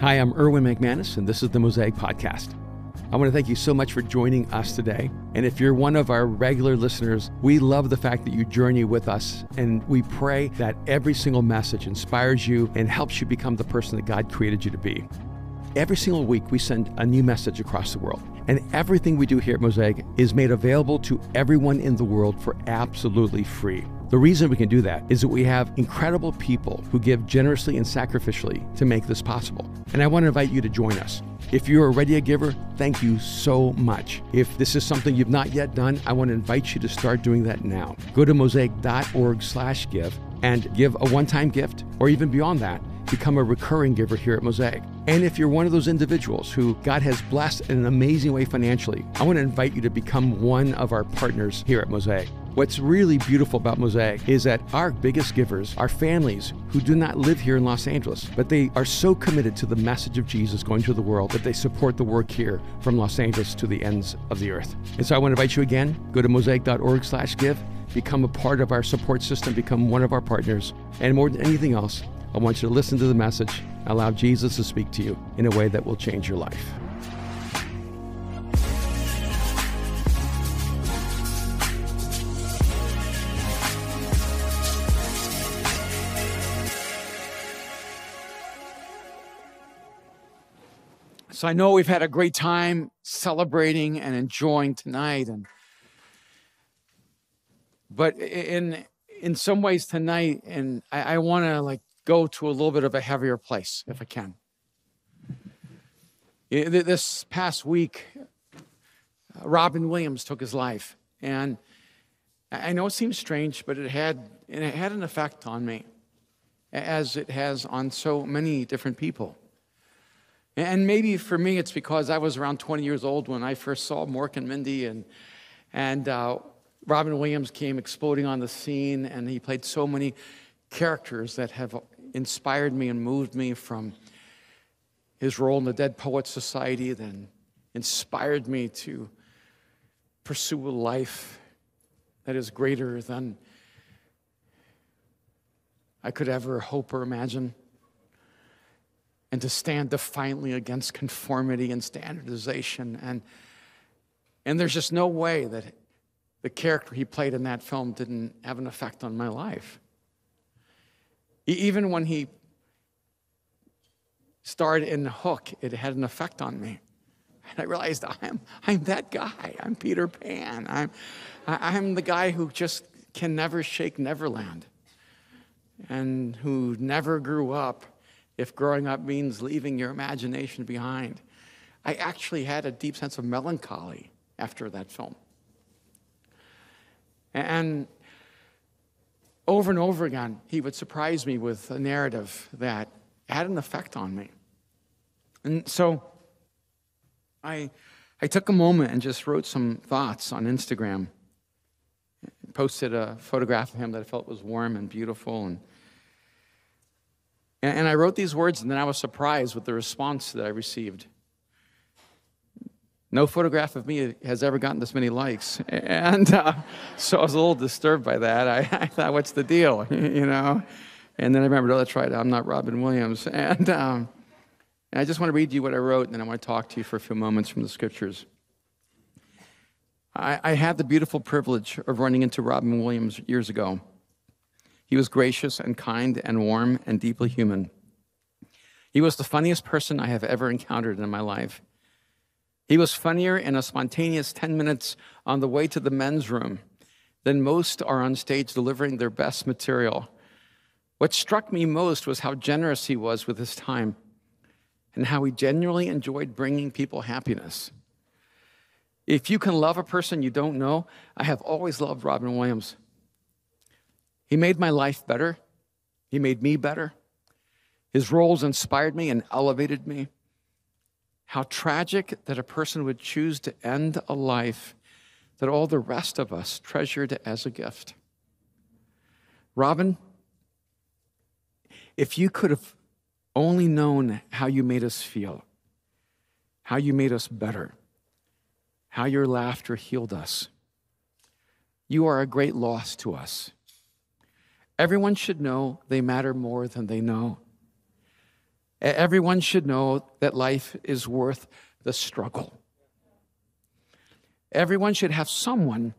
Hi, I'm Erwin McManus, and this is the Mosaic Podcast. I want to thank you so much for joining us today. And if you're one of our regular listeners, we love the fact that you journey with us. And we pray that every single message inspires you and helps you become the person that God created you to be. Every single week, we send a new message across the world. And everything we do here at Mosaic is made available to everyone in the world for absolutely free. The reason we can do that is that we have incredible people who give generously and sacrificially to make this possible. And I want to invite you to join us. If you're already a giver, thank you so much. If this is something you've not yet done, I want to invite you to start doing that now. Go to mosaic.org/give and give a one-time gift or even beyond that become a recurring giver here at Mosaic. And if you're one of those individuals who God has blessed in an amazing way financially, I want to invite you to become one of our partners here at Mosaic. What's really beautiful about Mosaic is that our biggest givers are families who do not live here in Los Angeles, but they are so committed to the message of Jesus going to the world that they support the work here from Los Angeles to the ends of the earth. And so I want to invite you again, go to mosaic.org/give, become a part of our support system, become one of our partners, and more than anything else, I want you to listen to the message, allow Jesus to speak to you in a way that will change your life. So I know we've had a great time celebrating and enjoying tonight and but in in some ways tonight and I, I want to like go to a little bit of a heavier place if I can. This past week, uh, Robin Williams took his life, and I know it seems strange, but it had it had an effect on me, as it has on so many different people. And maybe for me, it's because I was around 20 years old when I first saw Mork and Mindy, and and uh, Robin Williams came exploding on the scene, and he played so many characters that have inspired me and moved me from his role in the Dead Poets Society, then inspired me to pursue a life that is greater than I could ever hope or imagine, and to stand defiantly against conformity and standardization. And, and there's just no way that the character he played in that film didn't have an effect on my life. Even when he starred in Hook, it had an effect on me. And I realized I'm, I'm that guy. I'm Peter Pan. I'm, I'm the guy who just can never shake Neverland and who never grew up if growing up means leaving your imagination behind. I actually had a deep sense of melancholy after that film. And over and over again, he would surprise me with a narrative that had an effect on me. And so I, I took a moment and just wrote some thoughts on Instagram. Posted a photograph of him that I felt was warm and beautiful. And, and I wrote these words, and then I was surprised with the response that I received. No photograph of me has ever gotten this many likes. And uh, so I was a little disturbed by that. I, I, thought, what's the deal? you know? And then I remembered, oh, that's right, I'm not Robin Williams. And, um, and I just want to read you what I wrote, and then I want to talk to you for a few moments from the scriptures. I, I had the beautiful privilege of running into Robin Williams years ago. He was gracious and kind and warm and deeply human. He was the funniest person I have ever encountered in my life. He was funnier in a spontaneous 10 minutes on the way to the men's room than most are on stage delivering their best material. What struck me most was how generous he was with his time and how he genuinely enjoyed bringing people happiness. If you can love a person you don't know, I have always loved Robin Williams. He made my life better, he made me better. His roles inspired me and elevated me. How tragic that a person would choose to end a life that all the rest of us treasured as a gift. Robin, if you could have only known how you made us feel, how you made us better, how your laughter healed us, you are a great loss to us. Everyone should know they matter more than they know. Everyone should know that life is worth the struggle. Everyone should have someone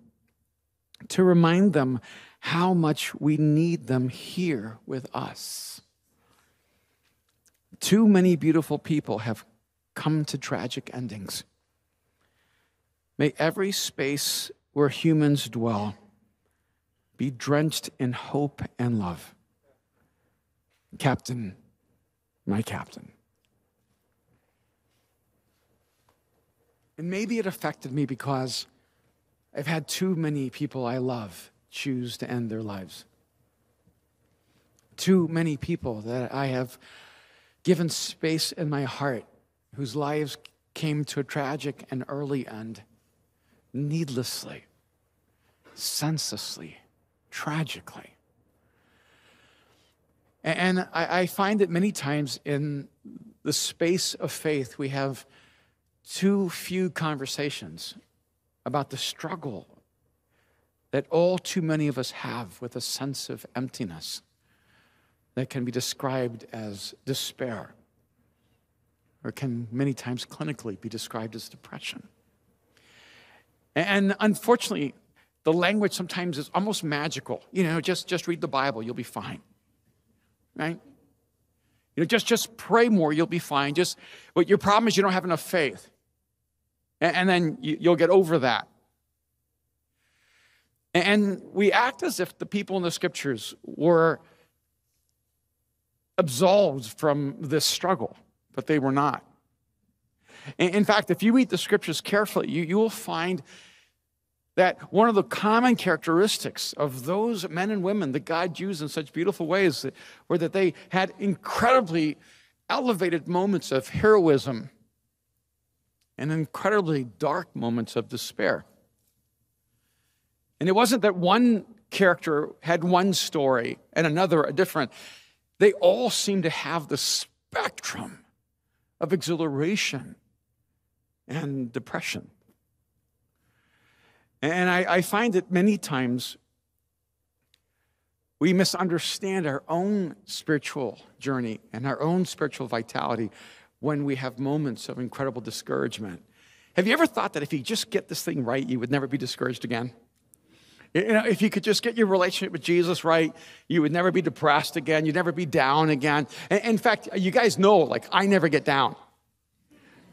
to remind them how much we need them here with us. Too many beautiful people have come to tragic endings. May every space where humans dwell be drenched in hope and love. Captain, my captain. And maybe it affected me because I've had too many people I love choose to end their lives. Too many people that I have given space in my heart whose lives came to a tragic and early end, needlessly, senselessly, tragically. And I, find that many times in the space of faith, we have too few conversations about the struggle that all too many of us have with a sense of emptiness that can be described as despair or can many times clinically be described as depression. And unfortunately, the language sometimes is almost magical. You know, just, just read the Bible, you'll be fine. Right? You know, just, just pray more, you'll be fine. Just, but your problem is you don't have enough faith. And, and then you, you'll get over that. And we act as if the people in the scriptures were absolved from this struggle, but they were not. In fact, if you read the scriptures carefully, you, you will find that one of the common characteristics of those men and women that God used in such beautiful ways were that they had incredibly elevated moments of heroism and incredibly dark moments of despair. And it wasn't that one character had one story and another a different. They all seemed to have the spectrum of exhilaration and depression. And I, I find that many times we misunderstand our own spiritual journey and our own spiritual vitality when we have moments of incredible discouragement. Have you ever thought that if you just get this thing right, you would never be discouraged again? You know, if you could just get your relationship with Jesus right, you would never be depressed again. You'd never be down again. In fact, you guys know, like, I never get down,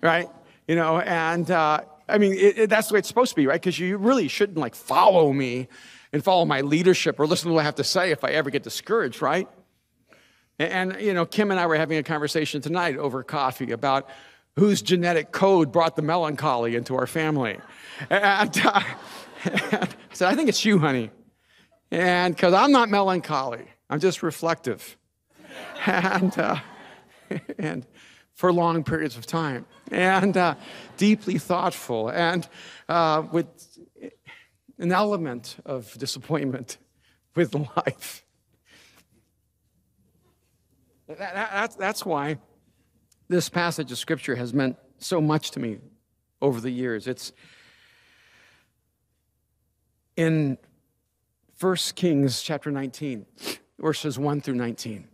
right? You know, and uh, I mean, it, it, that's the way it's supposed to be, right? Because you really shouldn't, like, follow me and follow my leadership or listen to what I have to say if I ever get discouraged, right? And, and you know, Kim and I were having a conversation tonight over coffee about whose genetic code brought the melancholy into our family. And, uh, I said, I think it's you, honey. And because I'm not melancholy, I'm just reflective. and, uh, and for long periods of time. And uh, deeply thoughtful. And uh, with an element of disappointment with life. That, that, that's why this passage of Scripture has meant so much to me over the years. It's in 1 Kings chapter 19, verses 1 through 19.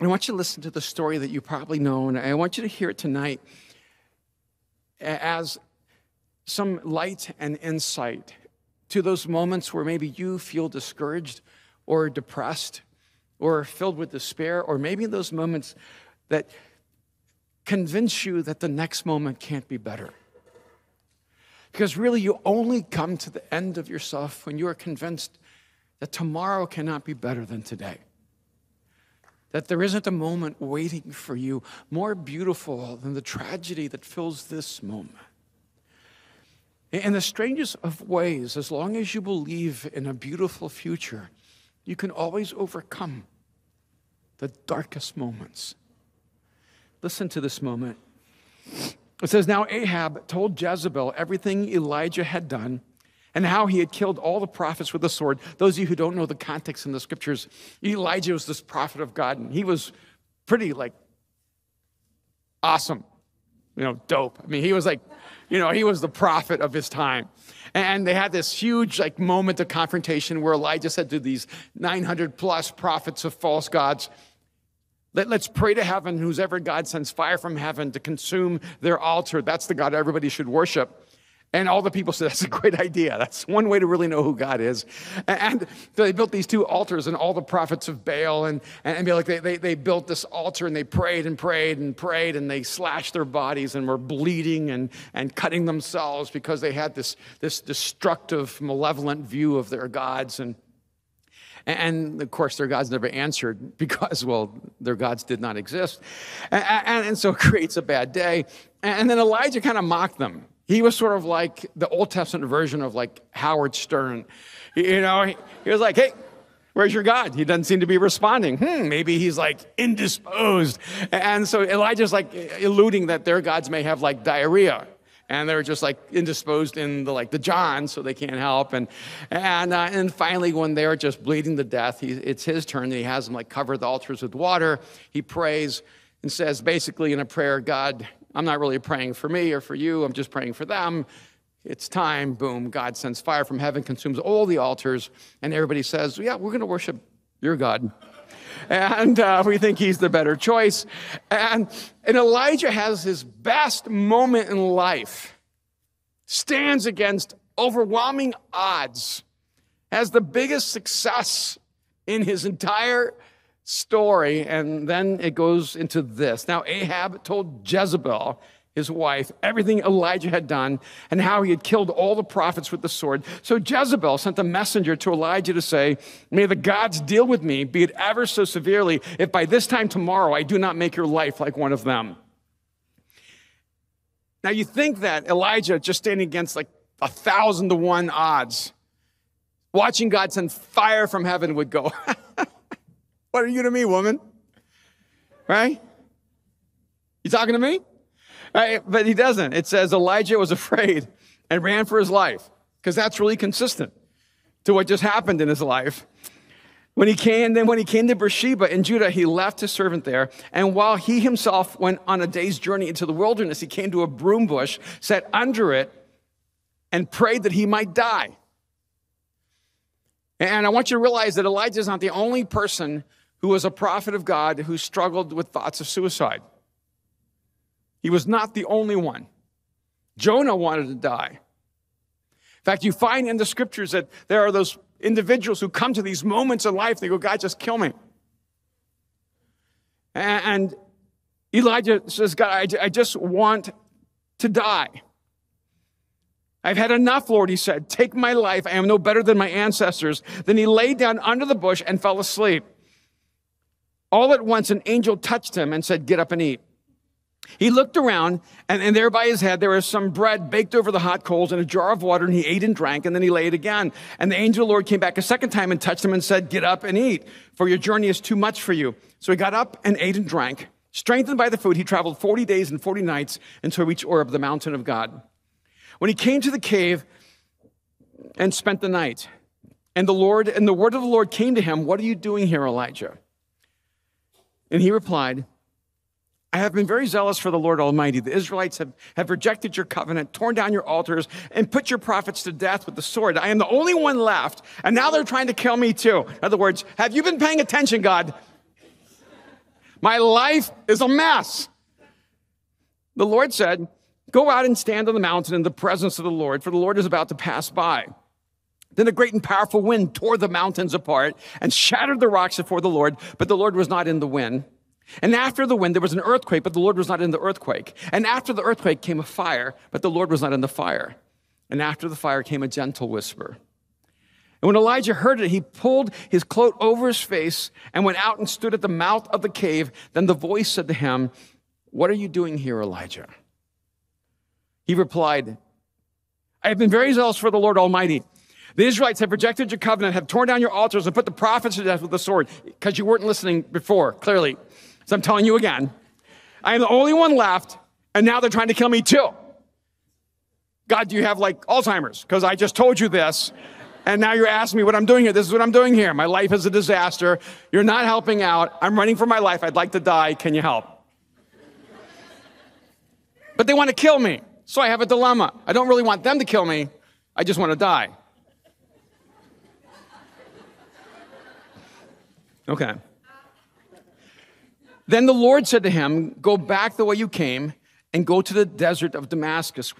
I want you to listen to the story that you probably know, and I want you to hear it tonight as some light and insight to those moments where maybe you feel discouraged or depressed or filled with despair, or maybe those moments that convince you that the next moment can't be better. Because really, you only come to the end of yourself when you are convinced that tomorrow cannot be better than today. That there isn't a moment waiting for you more beautiful than the tragedy that fills this moment. In the strangest of ways, as long as you believe in a beautiful future, you can always overcome the darkest moments. Listen to this moment. It says, Now Ahab told Jezebel everything Elijah had done and how he had killed all the prophets with the sword. Those of you who don't know the context in the scriptures, Elijah was this prophet of God, and he was pretty like awesome, you know, dope. I mean, he was like, You know, he was the prophet of his time. And they had this huge like moment of confrontation where Elijah said to these 900 plus prophets of false gods, Let, us pray to heaven, whose ever God sends fire from heaven to consume their altar. That's the God everybody should worship. And all the people said, that's a great idea. That's one way to really know who God is. And they built these two altars and all the prophets of Baal. And, and, like they, they, they built this altar and they prayed and prayed and prayed and they slashed their bodies and were bleeding and, and cutting themselves because they had this, this destructive, malevolent view of their gods. And, and of course, their gods never answered because, well, their gods did not exist. And, and, and so it creates a bad day. And then Elijah kind of mocked them. He was sort of like the Old Testament version of like Howard Stern. You know, he, he was like, hey, Where's your God? He doesn't seem to be responding. Hmm, maybe he's like indisposed. And so Elijah's like alluding that their gods may have like diarrhea and they're just like indisposed in the like the John, so they can't help. And and uh, and finally, when they're just bleeding to death, he, it's his turn. And he has them like cover the altars with water. He prays and says basically in a prayer, God, I'm not really praying for me or for you, I'm just praying for them. It's time, boom, God sends fire from heaven, consumes all the altars, and everybody says, Yeah, we're going to worship your God. And uh, we think he's the better choice. And, and Elijah has his best moment in life, stands against overwhelming odds, has the biggest success in his entire story, and then it goes into this. Now, Ahab told Jezebel, his wife, everything Elijah had done and how he had killed all the prophets with the sword. So Jezebel sent a messenger to Elijah to say, May the gods deal with me, be it ever so severely, if by this time tomorrow I do not make your life like one of them. Now, you think that Elijah, just standing against like a thousand to one odds, watching God send fire from heaven, would go, What are you to me, woman? Right? You talking to me? Right? But he doesn't. It says Elijah was afraid and ran for his life because that's really consistent to what just happened in his life. When he came, then when he came to Beersheba in Judah, he left his servant there. And while he himself went on a day's journey into the wilderness, he came to a broom bush, sat under it, and prayed that he might die. And I want you to realize that Elijah is not the only person who was a prophet of God who struggled with thoughts of suicide. He was not the only one. Jonah wanted to die. In fact, you find in the scriptures that there are those individuals who come to these moments in life, they go, God, just kill me. And Elijah says, God, I just want to die. I've had enough, Lord, he said. Take my life. I am no better than my ancestors. Then he lay down under the bush and fell asleep. All at once, an angel touched him and said, Get up and eat. He looked around, and, and there by his head there was some bread baked over the hot coals and a jar of water, and he ate and drank, and then he lay it again. And the angel of the Lord came back a second time and touched him and said, Get up and eat, for your journey is too much for you. So he got up and ate and drank. Strengthened by the food, he traveled 40 days and 40 nights until he reached Horeb, the mountain of God. When he came to the cave and spent the night, and the Lord and the word of the Lord came to him, What are you doing here, Elijah? And he replied, I have been very zealous for the Lord Almighty. The Israelites have, have rejected your covenant, torn down your altars, and put your prophets to death with the sword. I am the only one left, and now they're trying to kill me too. In other words, have you been paying attention, God? My life is a mess. The Lord said, Go out and stand on the mountain in the presence of the Lord, for the Lord is about to pass by. Then a great and powerful wind tore the mountains apart and shattered the rocks before the Lord, but the Lord was not in the wind. And after the wind, there was an earthquake, but the Lord was not in the earthquake. And after the earthquake came a fire, but the Lord was not in the fire. And after the fire came a gentle whisper. And when Elijah heard it, he pulled his cloak over his face and went out and stood at the mouth of the cave. Then the voice said to him, What are you doing here, Elijah? He replied, I have been very zealous for the Lord Almighty. The Israelites have rejected your covenant, have torn down your altars, and put the prophets to death with the sword, because you weren't listening before, clearly. So I'm telling you again. I am the only one left, and now they're trying to kill me too. God, do you have like Alzheimer's? Because I just told you this, and now you're asking me what I'm doing here. This is what I'm doing here. My life is a disaster. You're not helping out. I'm running for my life. I'd like to die. Can you help? But they want to kill me. So I have a dilemma. I don't really want them to kill me, I just want to die. Okay. Then the Lord said to him, Go back the way you came and go to the desert of Damascus.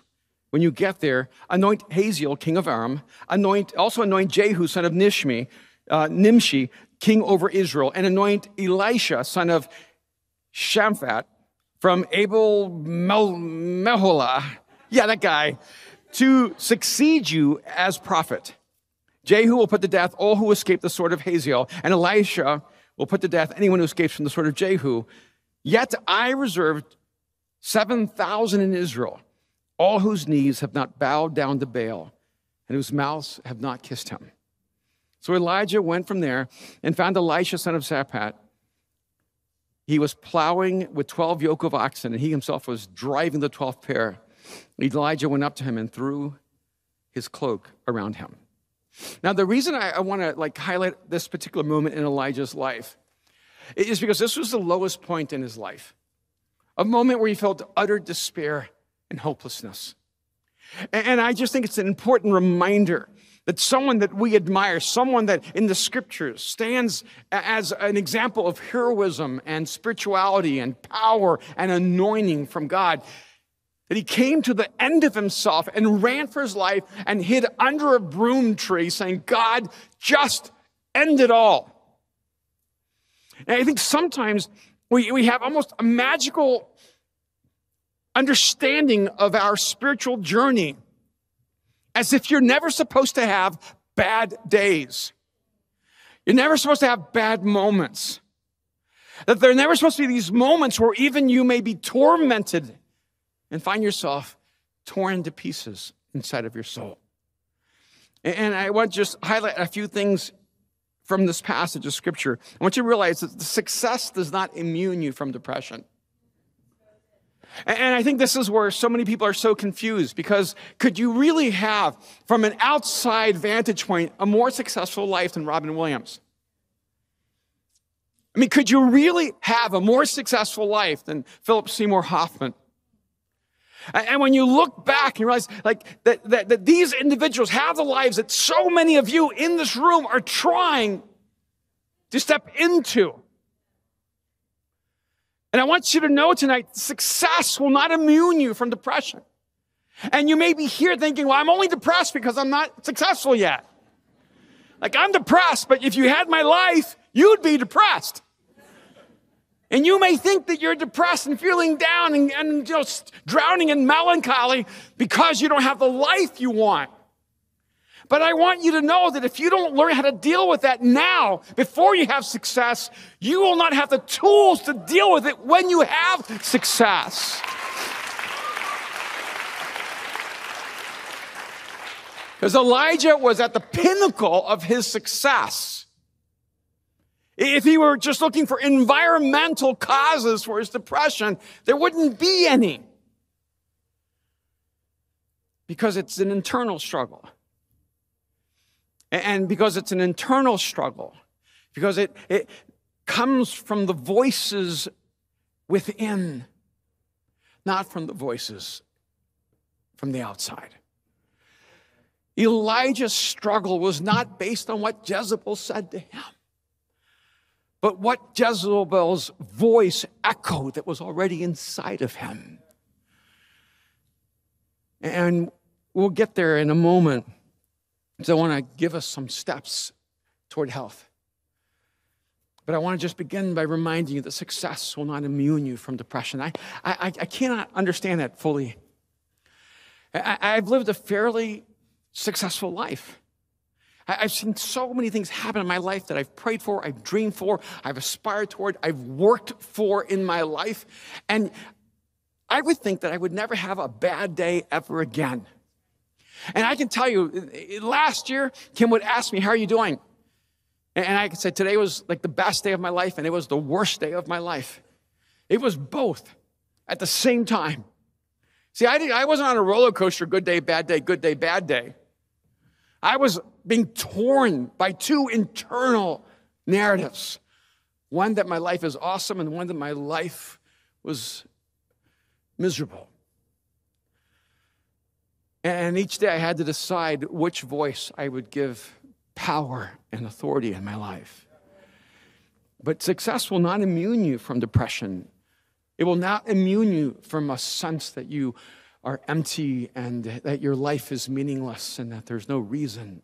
When you get there, anoint Hazael, king of Aram, anoint, also anoint Jehu, son of Nishmi, uh, Nimshi, king over Israel, and anoint Elisha, son of Shaphat, from Abel Meholah, yeah, that guy, to succeed you as prophet. Jehu will put to death all who escape the sword of Hazael, and Elisha will put to death anyone who escapes from the sword of Jehu. Yet I reserved 7,000 in Israel, all whose knees have not bowed down to Baal, and whose mouths have not kissed him. So Elijah went from there and found Elisha, son of Shaphat. He was plowing with 12 yoke of oxen, and he himself was driving the 12th pair. Elijah went up to him and threw his cloak around him. Now, the reason I, I want to like highlight this particular moment in Elijah's life is because this was the lowest point in his life, a moment where he felt utter despair and hopelessness. And, and I just think it's an important reminder that someone that we admire, someone that in the scriptures stands as an example of heroism and spirituality and power and anointing from God, that he came to the end of himself and ran for his life and hid under a broom tree saying, God, just end it all. And I think sometimes we, we have almost a magical understanding of our spiritual journey as if you're never supposed to have bad days. You're never supposed to have bad moments. That there are never supposed to be these moments where even you may be tormented and find yourself torn to pieces inside of your soul. And I want to just highlight a few things from this passage of scripture. I want you to realize that success does not immune you from depression. And I think this is where so many people are so confused because could you really have, from an outside vantage point, a more successful life than Robin Williams? I mean, could you really have a more successful life than Philip Seymour Hoffman? And when you look back, you realize like that, that, that these individuals have the lives that so many of you in this room are trying to step into. And I want you to know tonight, success will not immune you from depression. And you may be here thinking, well, I'm only depressed because I'm not successful yet. Like I'm depressed, but if you had my life, you'd be depressed. And you may think that you're depressed and feeling down and, and just drowning in melancholy because you don't have the life you want. But I want you to know that if you don't learn how to deal with that now, before you have success, you will not have the tools to deal with it when you have success. Because Elijah was at the pinnacle of his success. If he were just looking for environmental causes for his depression, there wouldn't be any. Because it's an internal struggle. And because it's an internal struggle, because it, it comes from the voices within, not from the voices from the outside. Elijah's struggle was not based on what Jezebel said to him, but what Jezebel's voice echoed that was already inside of him. And we'll get there in a moment. So I want to give us some steps toward health. But I want to just begin by reminding you that success will not immune you from depression. I, I, I cannot understand that fully. I, I've lived a fairly successful life. I've seen so many things happen in my life that I've prayed for, I've dreamed for, I've aspired toward, I've worked for in my life. And I would think that I would never have a bad day ever again. And I can tell you, last year, Kim would ask me, How are you doing? And I could say, Today was like the best day of my life, and it was the worst day of my life. It was both at the same time. See, I, didn't, I wasn't on a roller coaster, good day, bad day, good day, bad day. I was being torn by two internal narratives one that my life is awesome, and one that my life was miserable. And each day I had to decide which voice I would give power and authority in my life. But success will not immune you from depression. It will not immune you from a sense that you are empty and that your life is meaningless and that there's no reason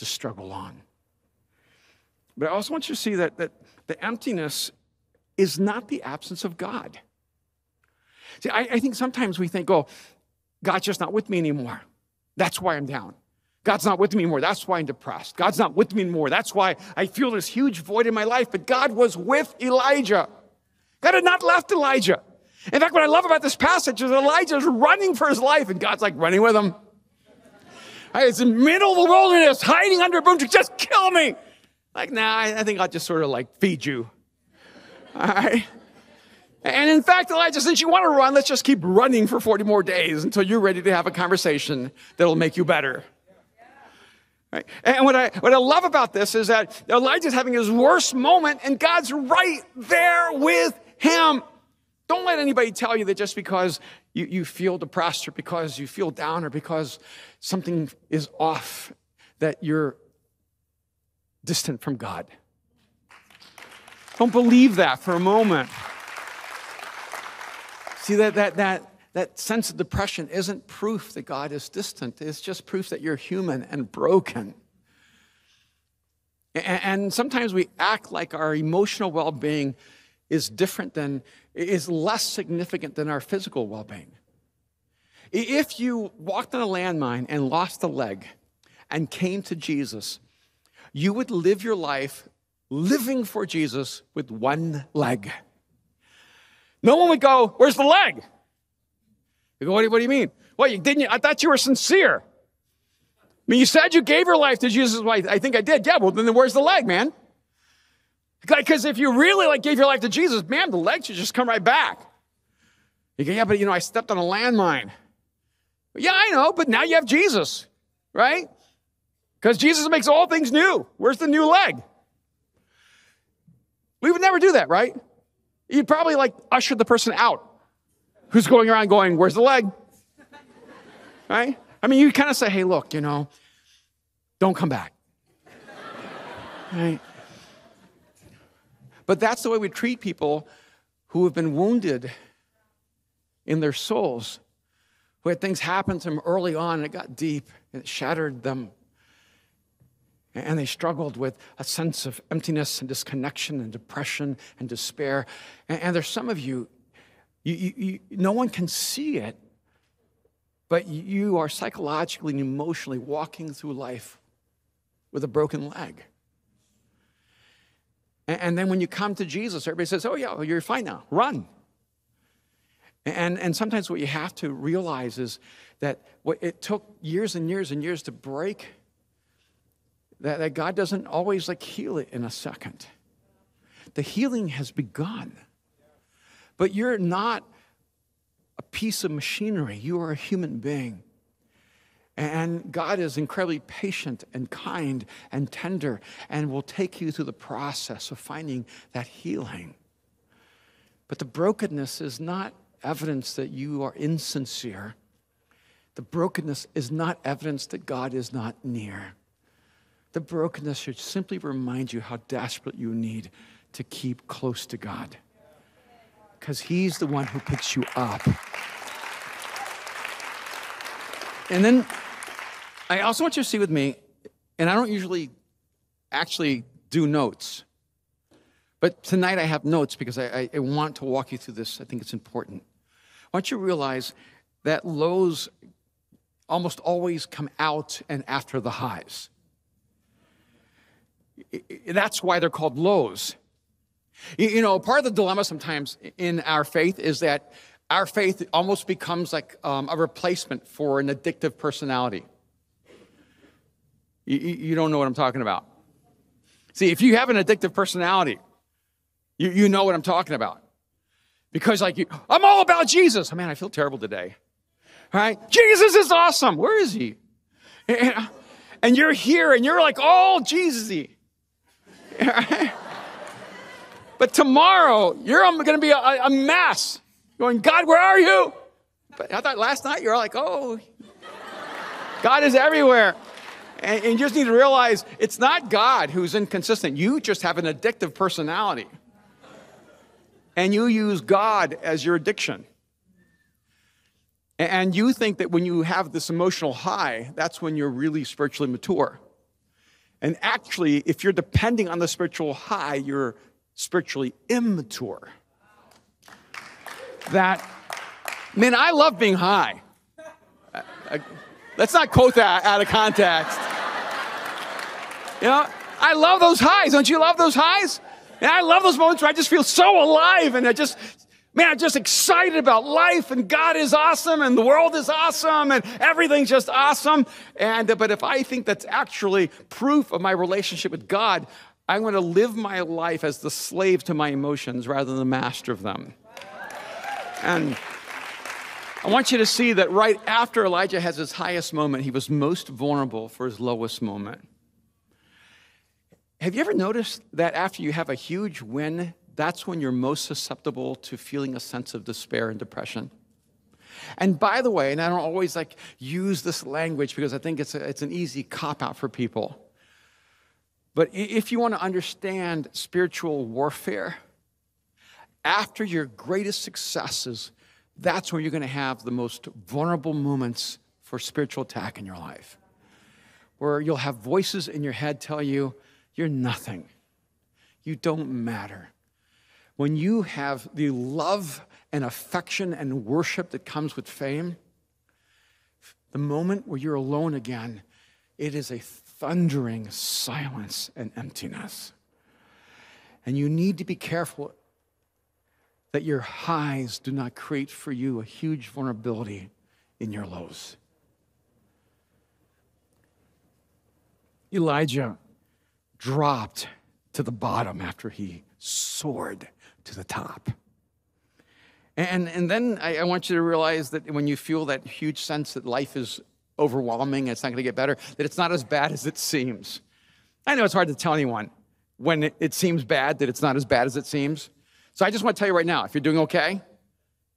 to struggle on. But I also want you to see that, that the emptiness is not the absence of God. See, I, I think sometimes we think, oh, God's just not with me anymore. That's why I'm down. God's not with me anymore. That's why I'm depressed. God's not with me anymore. That's why I feel this huge void in my life. But God was with Elijah. God had not left Elijah. In fact, what I love about this passage is Elijah is running for his life, and God's like running with him. It's in the middle of the wilderness, hiding under a broom tree. Just kill me. Like, nah, I think I'll just sort of like feed you. All right. And in fact, Elijah, since you want to run, let's just keep running for 40 more days until you're ready to have a conversation that'll make you better. Right? And what I, what I love about this is that Elijah's having his worst moment and God's right there with him. Don't let anybody tell you that just because you, you feel depressed or because you feel down or because something is off, that you're distant from God. Don't believe that for a moment. See, that, that, that, that sense of depression isn't proof that God is distant, it's just proof that you're human and broken. And sometimes we act like our emotional well being is different than, is less significant than our physical well being. If you walked on a landmine and lost a leg and came to Jesus, you would live your life living for Jesus with one leg. No one would go, Where's the leg? You go, What do you, what do you mean? Well, you didn't, I thought you were sincere. I mean, you said you gave your life to Jesus. Well, I think I did. Yeah, well, then where's the leg, man? Because if you really like gave your life to Jesus, man, the leg should just come right back. You go, yeah, but you know, I stepped on a landmine. Yeah, I know, but now you have Jesus, right? Because Jesus makes all things new. Where's the new leg? We would never do that, right? You'd probably like usher the person out who's going around going, Where's the leg? Right? I mean, you kind of say, Hey, look, you know, don't come back. Right? But that's the way we treat people who have been wounded in their souls, who had things happen to them early on and it got deep and it shattered them. And they struggled with a sense of emptiness and disconnection and depression and despair. And, there's some of you, you, you, you, no one can see it, but you are psychologically and emotionally walking through life with a broken leg. And, then when you come to Jesus, everybody says, Oh, yeah, you're fine now, run. And, and sometimes what you have to realize is that what it took years and years and years to break, that, that God doesn't always like heal it in a second. The healing has begun. But you're not a piece of machinery, you are a human being. And God is incredibly patient and kind and tender and will take you through the process of finding that healing. But the brokenness is not evidence that you are insincere. The brokenness is not evidence that God is not near. The brokenness should simply remind you how desperate you need to keep close to God. Because He's the one who picks you up. And then I also want you to see with me, and I don't usually actually do notes, but tonight I have notes because I, I, want to walk you through this. I think it's important. Want you realize that lows almost always come out and after the highs. That's why they're called lows. You know, part of the dilemma sometimes in our faith is that our faith almost becomes like um, a replacement for an addictive personality. You, you don't know what I'm talking about. See, if you have an addictive personality, you, you know what I'm talking about. Because, like, I'm all about Jesus. Oh, man, I feel terrible today. All right? Jesus is awesome. Where is he? And, and you're here and you're like, oh, Jesus but tomorrow, you're um, going to be a, a mess. Going, God, where are you? But I thought last night you were like, oh, God is everywhere. And you just need to realize it's not God who's inconsistent. You just have an addictive personality. And you use God as your addiction. And you think that when you have this emotional high, that's when you're really spiritually mature. And actually, if you're depending on the spiritual high, you're spiritually immature. That, man, I love being high. I, I, let's not quote that out of context. You know, I love those highs. Don't you love those highs? And I love those moments where I just feel so alive and I just, man, I'm just excited about life and God is awesome and the world is awesome and everything's just awesome. And, but if I think that's actually proof of my relationship with God, I'm going to live my life as the slave to my emotions rather than the master of them. And I want you to see that right after Elijah has his highest moment, he was most vulnerable for his lowest moment. Have you ever noticed that after you have a huge win, that's when you're most susceptible to feeling a sense of despair and depression? And by the way, and I don't always like use this language because I think it's, a, it's an easy cop out for people. But if you want to understand spiritual warfare, after your greatest successes, that's where you're going to have the most vulnerable moments for spiritual attack in your life. Where you'll have voices in your head tell you, you're nothing. You don't matter. When you have the love and affection and worship that comes with fame, the moment where you're alone again, it is a thundering silence and emptiness. And you need to be careful that your highs do not create for you a huge vulnerability in your lows. Elijah dropped to the bottom after he soared to the top. And, and then I, I, want you to realize that when you feel that huge sense that life is overwhelming, it's not going to get better, that it's not as bad as it seems. I know it's hard to tell anyone when it, it seems bad that it's not as bad as it seems. So I just want to tell you right now if you're doing okay,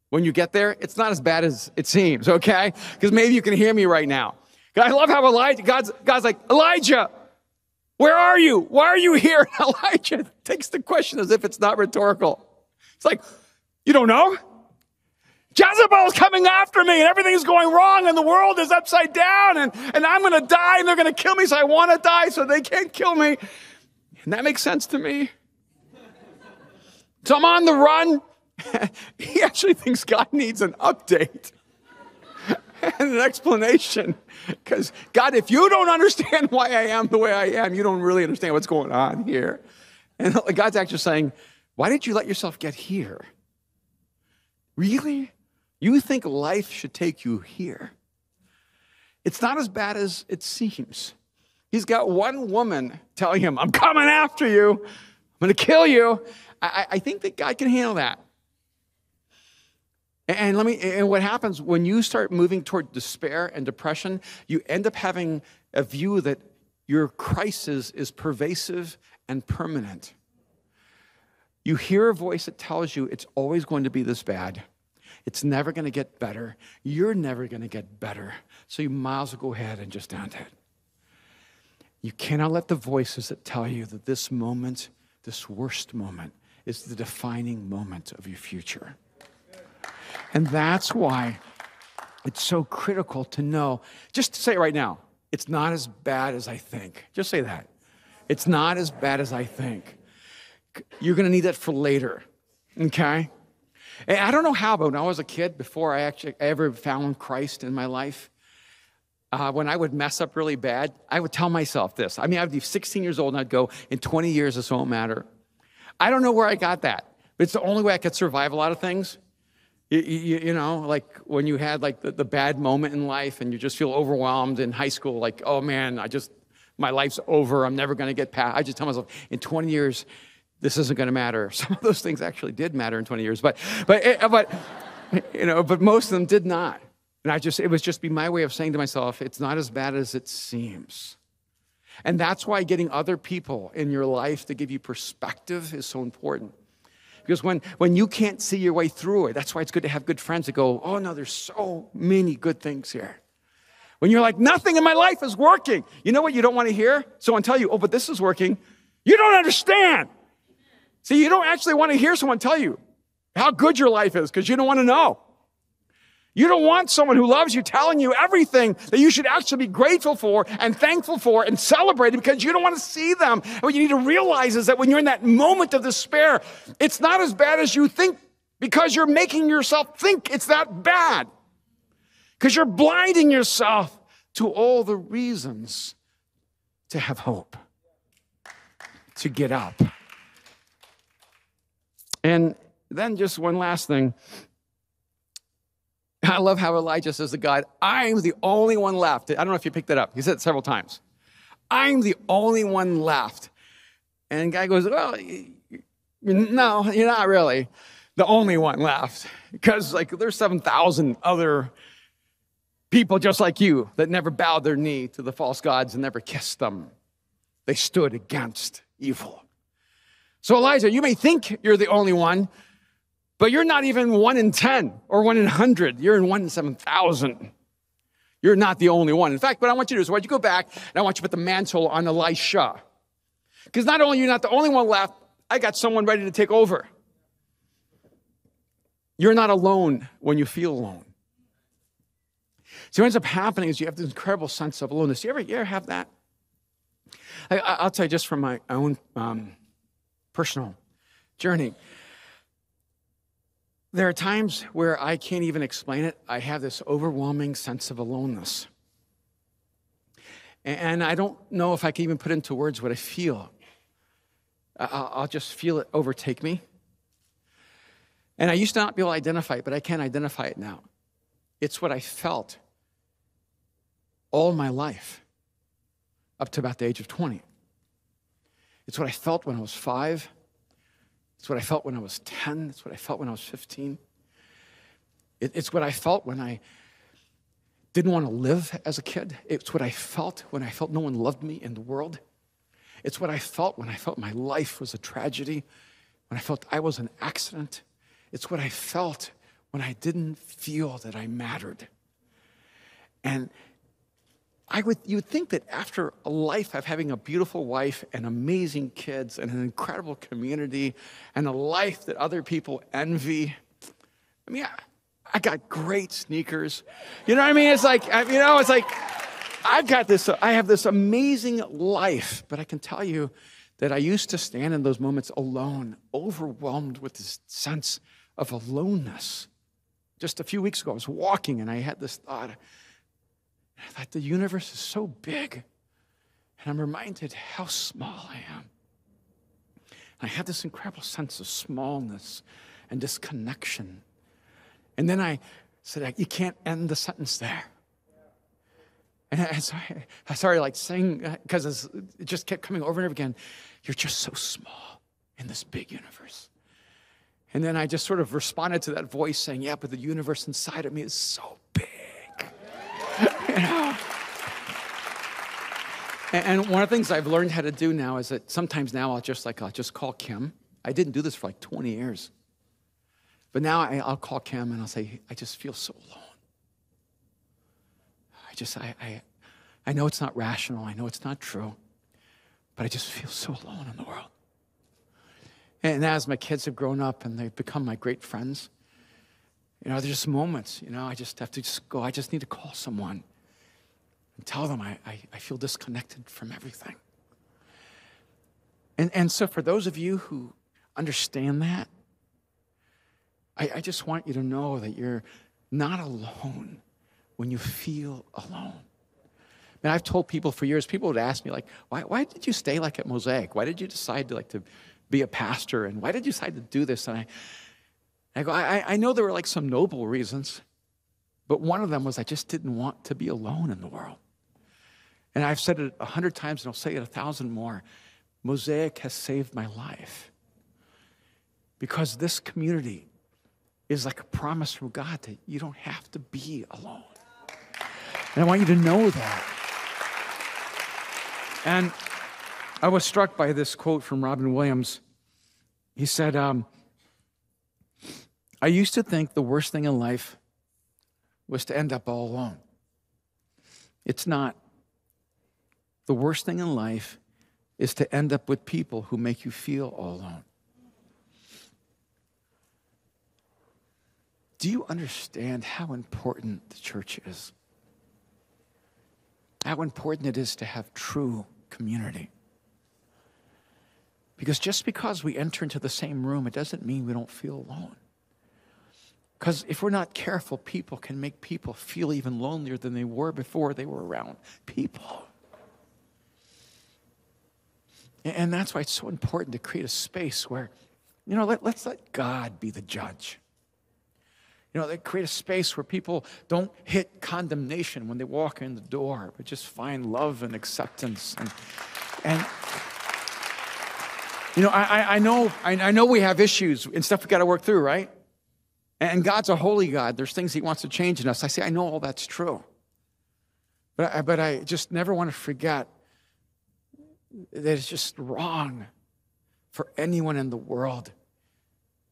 when you get there, it's not as bad as it seems, okay? Because maybe you can hear me right now. I love how Elijah, God's, God's like, Elijah, where are you? Why are you here? Elijah takes the question as if it's not rhetorical. It's like, you don't know? Jezebel's coming after me and everything's going wrong and the world is upside down and, and I'm going to die and they're going to kill me so I want to die so they can't kill me. And that makes sense to me. So I'm on the run. he actually thinks God needs an update and an explanation. Because, God, if you don't understand why I am the way I am, you don't really understand what's going on here. And God's actually saying, Why did you let yourself get here? Really? You think life should take you here? It's not as bad as it seems. He's got one woman telling him, I'm coming after you, I'm going to kill you. I, I think that God can handle that. And let me, and what happens when you start moving toward despair and depression, you end up having a view that your crisis is pervasive and permanent. You hear a voice that tells you it's always going to be this bad. It's never going to get better. You're never going to get better. So you might as well go ahead and just end it. You cannot let the voices that tell you that this moment, this worst moment, is the defining moment of your future. And that's why it's so critical to know, just to say it right now, it's not as bad as I think. Just say that. It's not as bad as I think. You're going to need that for later, okay? And I don't know how, but when I was a kid, before I actually ever found Christ in my life, uh, when I would mess up really bad, I would tell myself this. I mean, I'd be 16 years old and I'd go, in 20 years, this won't matter. I don't know where I got that, but it's the only way I could survive a lot of things. You, you, you, know, like when you had like the, the bad moment in life and you just feel overwhelmed in high school, like, oh man, I just, my life's over. I'm never going to get past. I just tell myself, in 20 years, this isn't going to matter. Some of those things actually did matter in 20 years, but, but, eh, but, you know, but most of them did not. And I just, it was just be my way of saying to myself, it's not as bad as it seems. And that's why getting other people in your life to give you perspective is so important. Because when, when you can't see your way through it, that's why it's good to have good friends that go, oh no, there's so many good things here. When you're like, nothing in my life is working. You know what you don't want to hear? Someone tell you, oh, but this is working. You don't understand. See, you don't actually want to hear someone tell you how good your life is because you don't want to know. You don't want someone who loves you telling you everything that you should actually be grateful for and thankful for and celebrating because you don't want to see them. And what you need to realize is that when you're in that moment of despair, it's not as bad as you think because you're making yourself think it's that bad. Because you're blinding yourself to all the reasons to have hope, to get up. And then just one last thing. I love how Elijah says to God, I'm the only one left. I don't know if you picked that up. He said it several times. I'm the only one left. And guy goes, Well, no, you're not really the only one left. Because like there's 7,000 other people just like you that never bowed their knee to the false gods and never kissed them. They stood against evil. So Elijah, you may think you're the only one, but you're not even one in 10 or one in 100. You're in one in 7,000. You're not the only one. In fact, what I want you to do is, why don't you go back and I want you to put the mantle on Elisha. Because not only are you not the only one left, I got someone ready to take over. You're not alone when you feel alone. So what ends up happening is you have this incredible sense of aloneness. You ever, you ever have that? I, will tell you just from my own um, personal journey. There are times where I can't even explain it. I have this overwhelming sense of aloneness. And I don't know if I can even put into words what I feel. I'll just feel it overtake me. And I used to not be able to identify it, but I can identify it now. It's what I felt all my life up to about the age of 20. It's what I felt when I was five. It's what I felt when I was 10. It's what I felt when I was 15. It, it's what I felt when I didn't want to live as a kid. It's what I felt when I felt no one loved me in the world. It's what I felt when I felt my life was a tragedy, when I felt I was an accident. It's what I felt when I didn't feel that I mattered. And I would, you would think that after a life of having a beautiful wife and amazing kids and an incredible community and a life that other people envy, I mean, I, I got great sneakers. You know what I mean? It's like, you know, it's like, I've got this, I have this amazing life, but I can tell you that I used to stand in those moments alone, overwhelmed with this sense of aloneness. Just a few weeks ago, I was walking and I had this thought I thought the universe is so big. And I'm reminded how small I am. And I had this incredible sense of smallness and disconnection. And then I said, You can't end the sentence there. And I I started like saying, uh, because it just kept coming over and over again, You're just so small in this big universe. And then I just sort of responded to that voice saying, Yeah, but the universe inside of me is so big. And one of the things I've learned how to do now is that sometimes now I'll just like, I'll just call Kim. I didn't do this for like 20 years. But now I, will call Kim and I'll say, I just feel so alone. I just, I, I, I know it's not rational. I know it's not true. But I just feel so alone in the world. And as my kids have grown up and they've become my great friends, you know, there's just moments, you know, I just have to just go, I just need to call someone and tell them I, I, I feel disconnected from everything. And, and so, for those of you who understand that, I, I just want you to know that you're not alone when you feel alone. And I've told people for years, people would ask me, like, why, why did you stay like at Mosaic? Why did you decide to like to be a pastor? And why did you decide to do this? And I, I go, I, I know there were like some noble reasons, but one of them was I just didn't want to be alone in the world. And I've said it a hundred times and I'll say it a thousand more. Mosaic has saved my life because this community is like a promise from God that you don't have to be alone. And I want you to know that. And I was struck by this quote from Robin Williams. He said, um, I used to think the worst thing in life was to end up all alone. It's not. The worst thing in life is to end up with people who make you feel all alone. Do you understand how important the church is? How important it is to have true community. Because just because we enter into the same room, it doesn't mean we don't feel alone. Because if we're not careful, people can make people feel even lonelier than they were before they were around people. And that's why it's so important to create a space where, you know, let, let's let God be the judge. You know, they create a space where people don't hit condemnation when they walk in the door, but just find love and acceptance. And, and you know, I, I know, I, know we have issues and stuff we got to work through, right? And God's a holy God. There's things He wants to change in us. I say, I know all that's true. But I, but I just never want to forget that it's just wrong for anyone in the world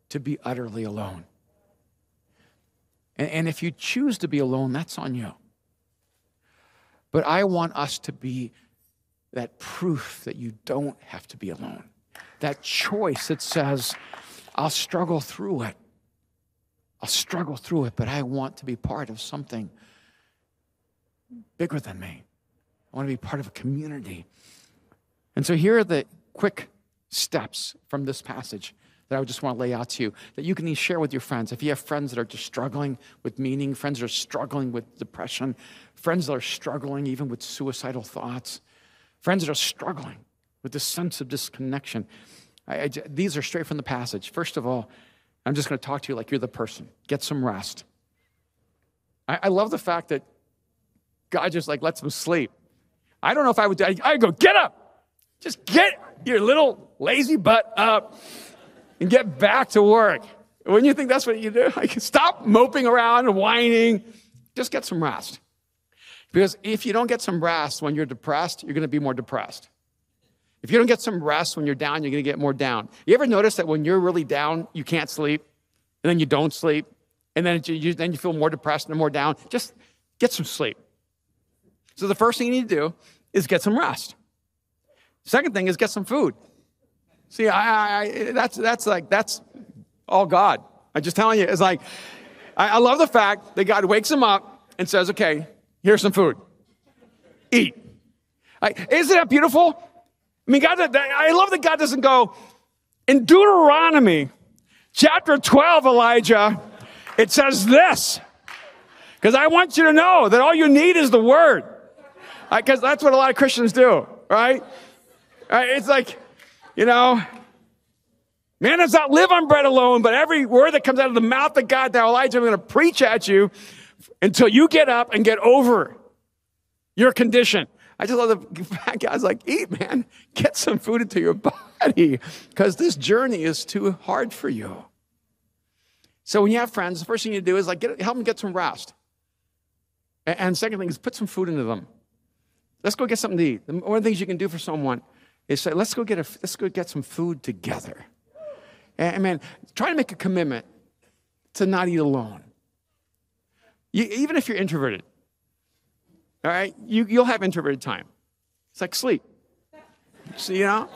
to be utterly alone. And, and if you choose to be alone, that's on you. But I want us to be that proof that you don't have to be alone. That choice that says, I'll struggle through it. I'll struggle through it, but I want to be part of something bigger than me. I want to be part of a community. And so here are the quick steps from this passage that I just want to lay out to you that you can share with your friends. If you have friends that are just struggling with meaning, friends that are struggling with depression, friends that are struggling even with suicidal thoughts, friends that are struggling with this sense of disconnection, I, I, these are straight from the passage. First of all, I'm just going to talk to you like you're the person. Get some rest. I, I love the fact that God just like lets them sleep. I don't know if I would. I, I go get up, just get your little lazy butt up and get back to work. Wouldn't you think that's what you do? Like stop moping around and whining. Just get some rest. Because if you don't get some rest when you're depressed, you're going to be more depressed. If you don't get some rest when you're down, you're going to get more down. You ever notice that when you're really down, you can't sleep, and then you don't sleep, and then you, then you feel more depressed and more down? Just get some sleep. So the first thing you need to do is get some rest. Second thing is get some food. See, I, I, that's, that's like, that's all God. I'm just telling you, it's like, I, I love the fact that God wakes him up and says, okay, here's some food. Eat. Like, isn't that beautiful? I mean, God, I love that God doesn't go, in Deuteronomy chapter 12, Elijah, it says this. Because I want you to know that all you need is the word. Because that's what a lot of Christians do, right? Right? It's like, you know, man does not live on bread alone, but every word that comes out of the mouth of God, now Elijah, I'm going to preach at you until you get up and get over your condition. I just love the fact God's like, eat, man. Get some food into your body because this journey is too hard for you. So when you have friends, the first thing you do is like get, help them get some rest. And, and second thing is put some food into them. Let's go get something to eat. One of the things you can do for someone is say, let's go get, a, let's go get some food together. And man, try to make a commitment to not eat alone. You, even if you're introverted, all right? You, you'll have introverted time. It's like sleep. So, you know?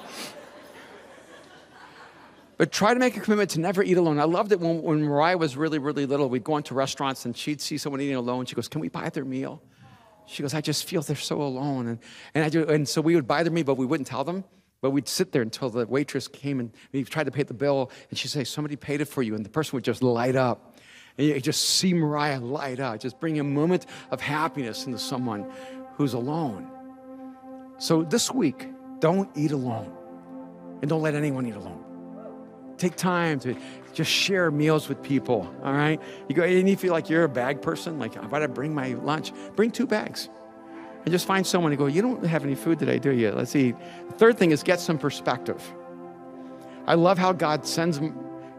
But try to make a commitment to never eat alone. I loved it when, when Mariah was really, really little. We'd go into restaurants and she'd see someone eating alone. She goes, Can we buy their meal? She goes, I just feel they're so alone. And, and, I do, and so we would buy their meal, but we wouldn't tell them. But we'd sit there until the waitress came and we tried to pay the bill. And she'd say, Somebody paid it for you. And the person would just light up. And you just see Mariah light up, just bring a moment of happiness into someone who's alone. So this week, don't eat alone. And don't let anyone eat alone. Take time to just share meals with people, all right? You go, and you feel like you're a bag person, like, I gotta bring my lunch. Bring two bags. And just find someone and go, You don't have any food today, do you? Let's eat. The third thing is get some perspective. I love how God sends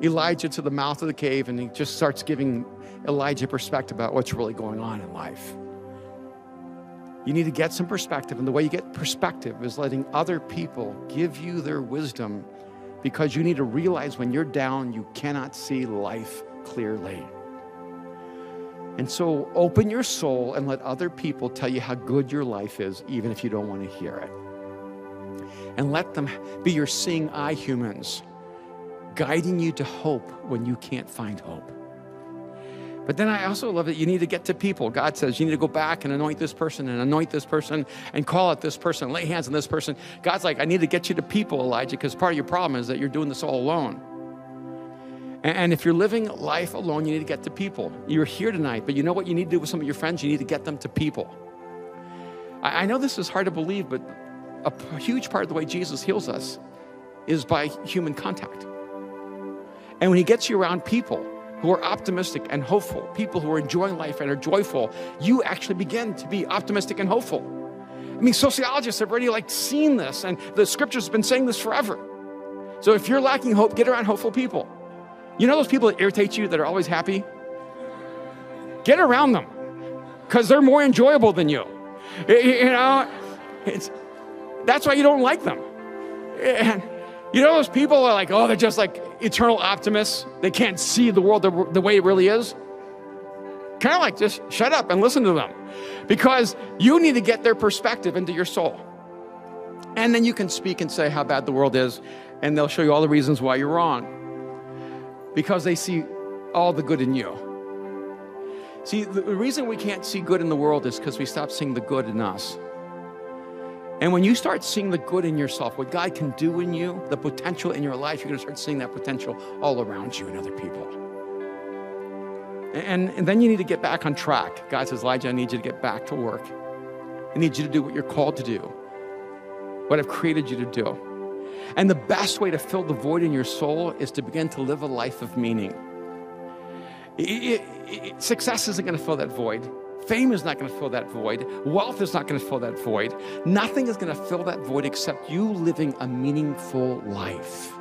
Elijah to the mouth of the cave and he just starts giving Elijah perspective about what's really going on in life. You need to get some perspective, and the way you get perspective is letting other people give you their wisdom because you need to realize when you're down, you cannot see life clearly. And so open your soul and let other people tell you how good your life is, even if you don't want to hear it. And let them be your seeing eye humans, guiding you to hope when you can't find hope. But then I also love that you need to get to people. God says you need to go back and anoint this person and anoint this person and call out this person, lay hands on this person. God's like, I need to get you to people, Elijah, because part of your problem is that you're doing this all alone. And if you're living life alone, you need to get to people. You're here tonight, but you know what you need to do with some of your friends? You need to get them to people. I know this is hard to believe, but a huge part of the way Jesus heals us is by human contact. And when he gets you around people, who are optimistic and hopeful, people who are enjoying life and are joyful, you actually begin to be optimistic and hopeful. I mean, sociologists have already like seen this, and the scriptures have been saying this forever. So if you're lacking hope, get around hopeful people. You know those people that irritate you that are always happy? Get around them because they're more enjoyable than you. You know, it's, that's why you don't like them. And you know those people are like, oh, they're just like eternal optimists. They can't see the world the, the way it really is. Kind of like just shut up and listen to them because you need to get their perspective into your soul. And then you can speak and say how bad the world is, and they'll show you all the reasons why you're wrong because they see all the good in you. See, the reason we can't see good in the world is because we stop seeing the good in us. And when you start seeing the good in yourself, what God can do in you, the potential in your life, you're going to start seeing that potential all around you and other people. And, and then you need to get back on track. God says, Elijah, I need you to get back to work. I need you to do what you're called to do, what I've created you to do. And the best way to fill the void in your soul is to begin to live a life of meaning. It, it, it, success isn't going to fill that void. Fame is not going to fill that void. Wealth is not going to fill that void. Nothing is going to fill that void except you living a meaningful life.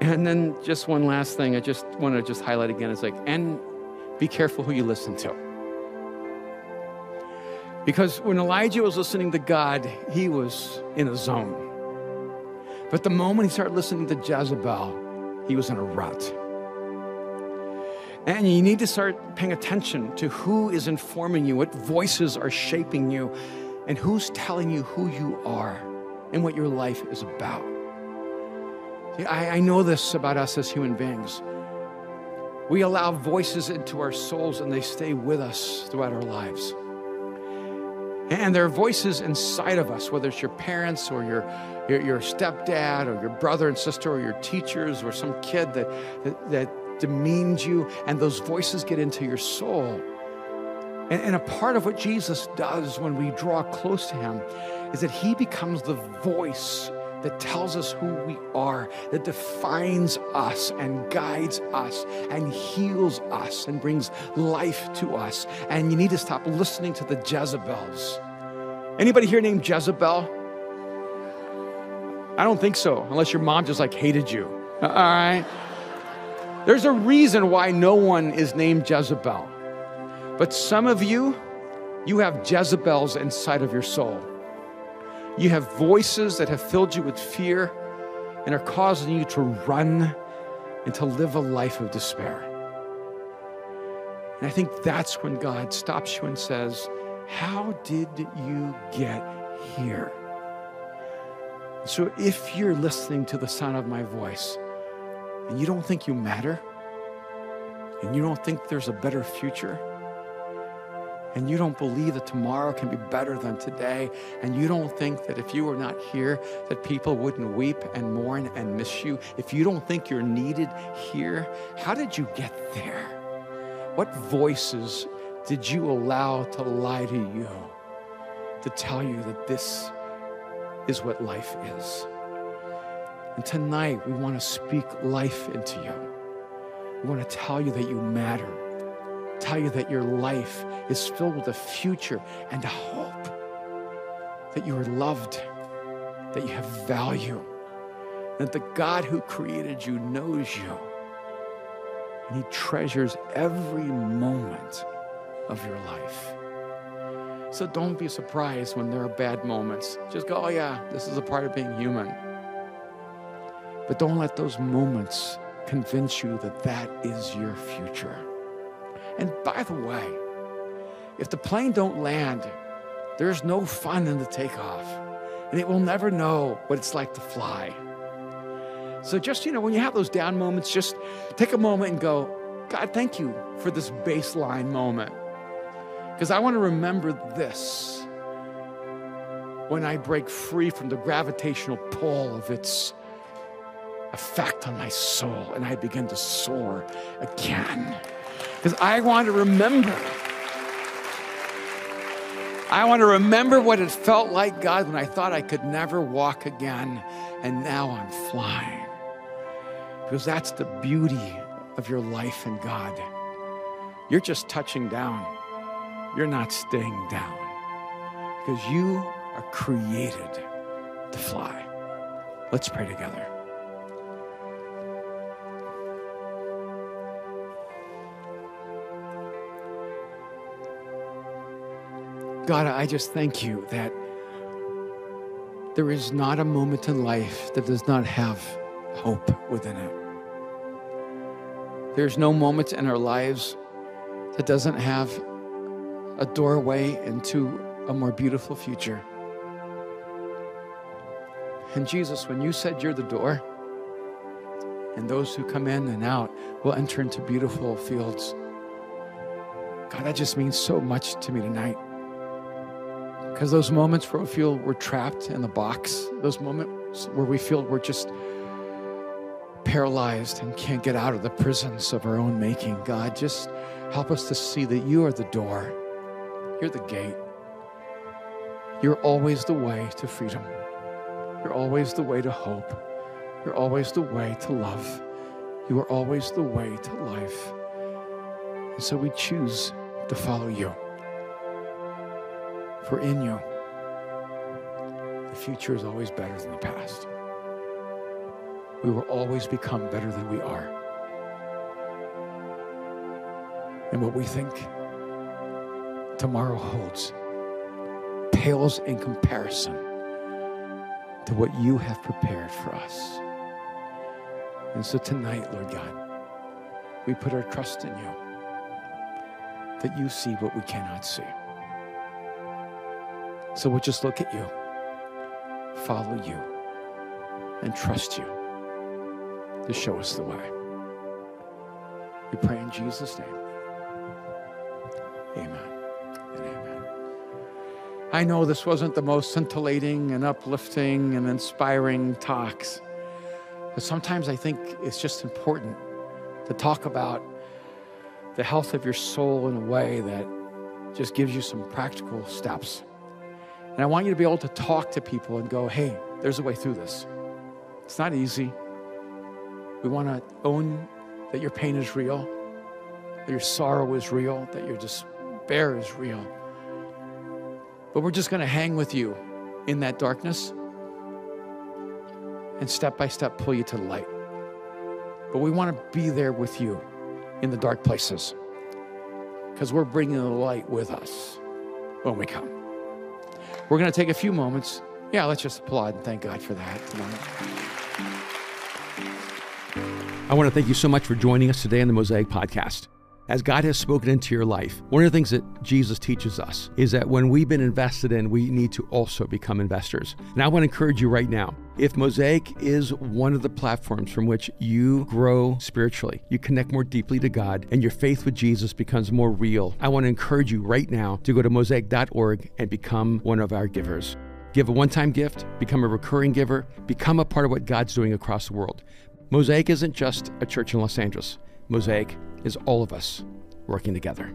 And then just one last thing I just want to just highlight again is like, and be careful who you listen to. Because when Elijah was listening to God, he was in a zone. But the moment he started listening to Jezebel, he was in a rut. And you need to start paying attention to who is informing you, what voices are shaping you, and who's telling you who you are and what your life is about. See, I, I know this about us as human beings. We allow voices into our souls and they stay with us throughout our lives. And there are voices inside of us, whether it's your parents or your, your, your, stepdad or your brother and sister or your teachers or some kid that, that, that demeans you, and those voices get into your soul. And, and a part of what Jesus does when we draw close to Him is that He becomes the voice that tells us who we are, that defines us and guides us and heals us and brings life to us. And you need to stop listening to the Jezebels. Anybody here named Jezebel? I don't think so, unless your mom just like hated you. Uh, all right? There's a reason why no one is named Jezebel. But some of you, you have Jezebels inside of your soul. You have voices that have filled you with fear and are causing you to run and to live a life of despair. And I think that's when God stops you and says, How did you get here? So if you're listening to the sound of my voice, and you don't think you matter, and you don't think there's a better future, and you don't believe that tomorrow can be better than today, and you don't think that if you were not here, that people wouldn't weep and mourn and miss you, if you don't think you're needed here, how did you get there? What voices did you allow to lie to you to tell you that this is what life is? And tonight, we want to speak life into you. We want to tell you that you matter, tell you that your life is filled with a future and a hope, that you are loved, that you have value, that the God who created you knows you, and He treasures every moment of your life. So don't be surprised when there are bad moments. Just go, oh, yeah, this is a part of being human. But don't let those moments convince you that that is your future. And by the way, if the plane don't land, there's no fun in the takeoff. And it will never know what it's like to fly. So just, you know, when you have those down moments, just take a moment and go, God, thank you for this baseline moment. Because I want to remember this when I break free from the gravitational pull of its effect on my soul and I begin to soar again. Because I want to remember. I want to remember what it felt like, God, when I thought I could never walk again, and now I'm flying. Because that's the beauty of your life in God. You're just touching down, you're not staying down. Because you are created to fly. Let's pray together. God, I just thank you that there is not a moment in life that does not have hope within it. There's no moment in our lives that doesn't have a doorway into a more beautiful future. And Jesus, when you said you're the door, and those who come in and out will enter into beautiful fields, God, that just means so much to me tonight. Because those moments where we feel we're trapped in the box, those moments where we feel we're just paralyzed and can't get out of the prisons of our own making, God, just help us to see that you are the door, you're the gate. You're always the way to freedom. You're always the way to hope. You're always the way to love. You are always the way to life. And so we choose to follow you. For in you, the future is always better than the past. We will always become better than we are. And what we think tomorrow holds pales in comparison to what you have prepared for us. And so tonight, Lord God, we put our trust in you that you see what we cannot see. So we'll just look at you, follow you, and trust you to show us the way. We pray in Jesus' name. Amen and amen. I know this wasn't the most scintillating and uplifting and inspiring talks, but sometimes I think it's just important to talk about the health of your soul in a way that just gives you some practical steps. And I want you to be able to talk to people and go, hey, there's a way through this. It's not easy. We want to own that your pain is real, that your sorrow is real, that your despair is real. But we're just going to hang with you in that darkness and step by step pull you to the light. But we want to be there with you in the dark places because we're bringing the light with us when we come. We're going to take a few moments. Yeah, let's just applaud and thank God for that tonight. I want to thank you so much for joining us today on the Mosaic Podcast. As God has spoken into your life, one of the things that Jesus teaches us is that when we've been invested in, we need to also become investors. And I want to encourage you right now if Mosaic is one of the platforms from which you grow spiritually, you connect more deeply to God, and your faith with Jesus becomes more real, I want to encourage you right now to go to mosaic.org and become one of our givers. Give a one time gift, become a recurring giver, become a part of what God's doing across the world. Mosaic isn't just a church in Los Angeles, Mosaic is all of us working together.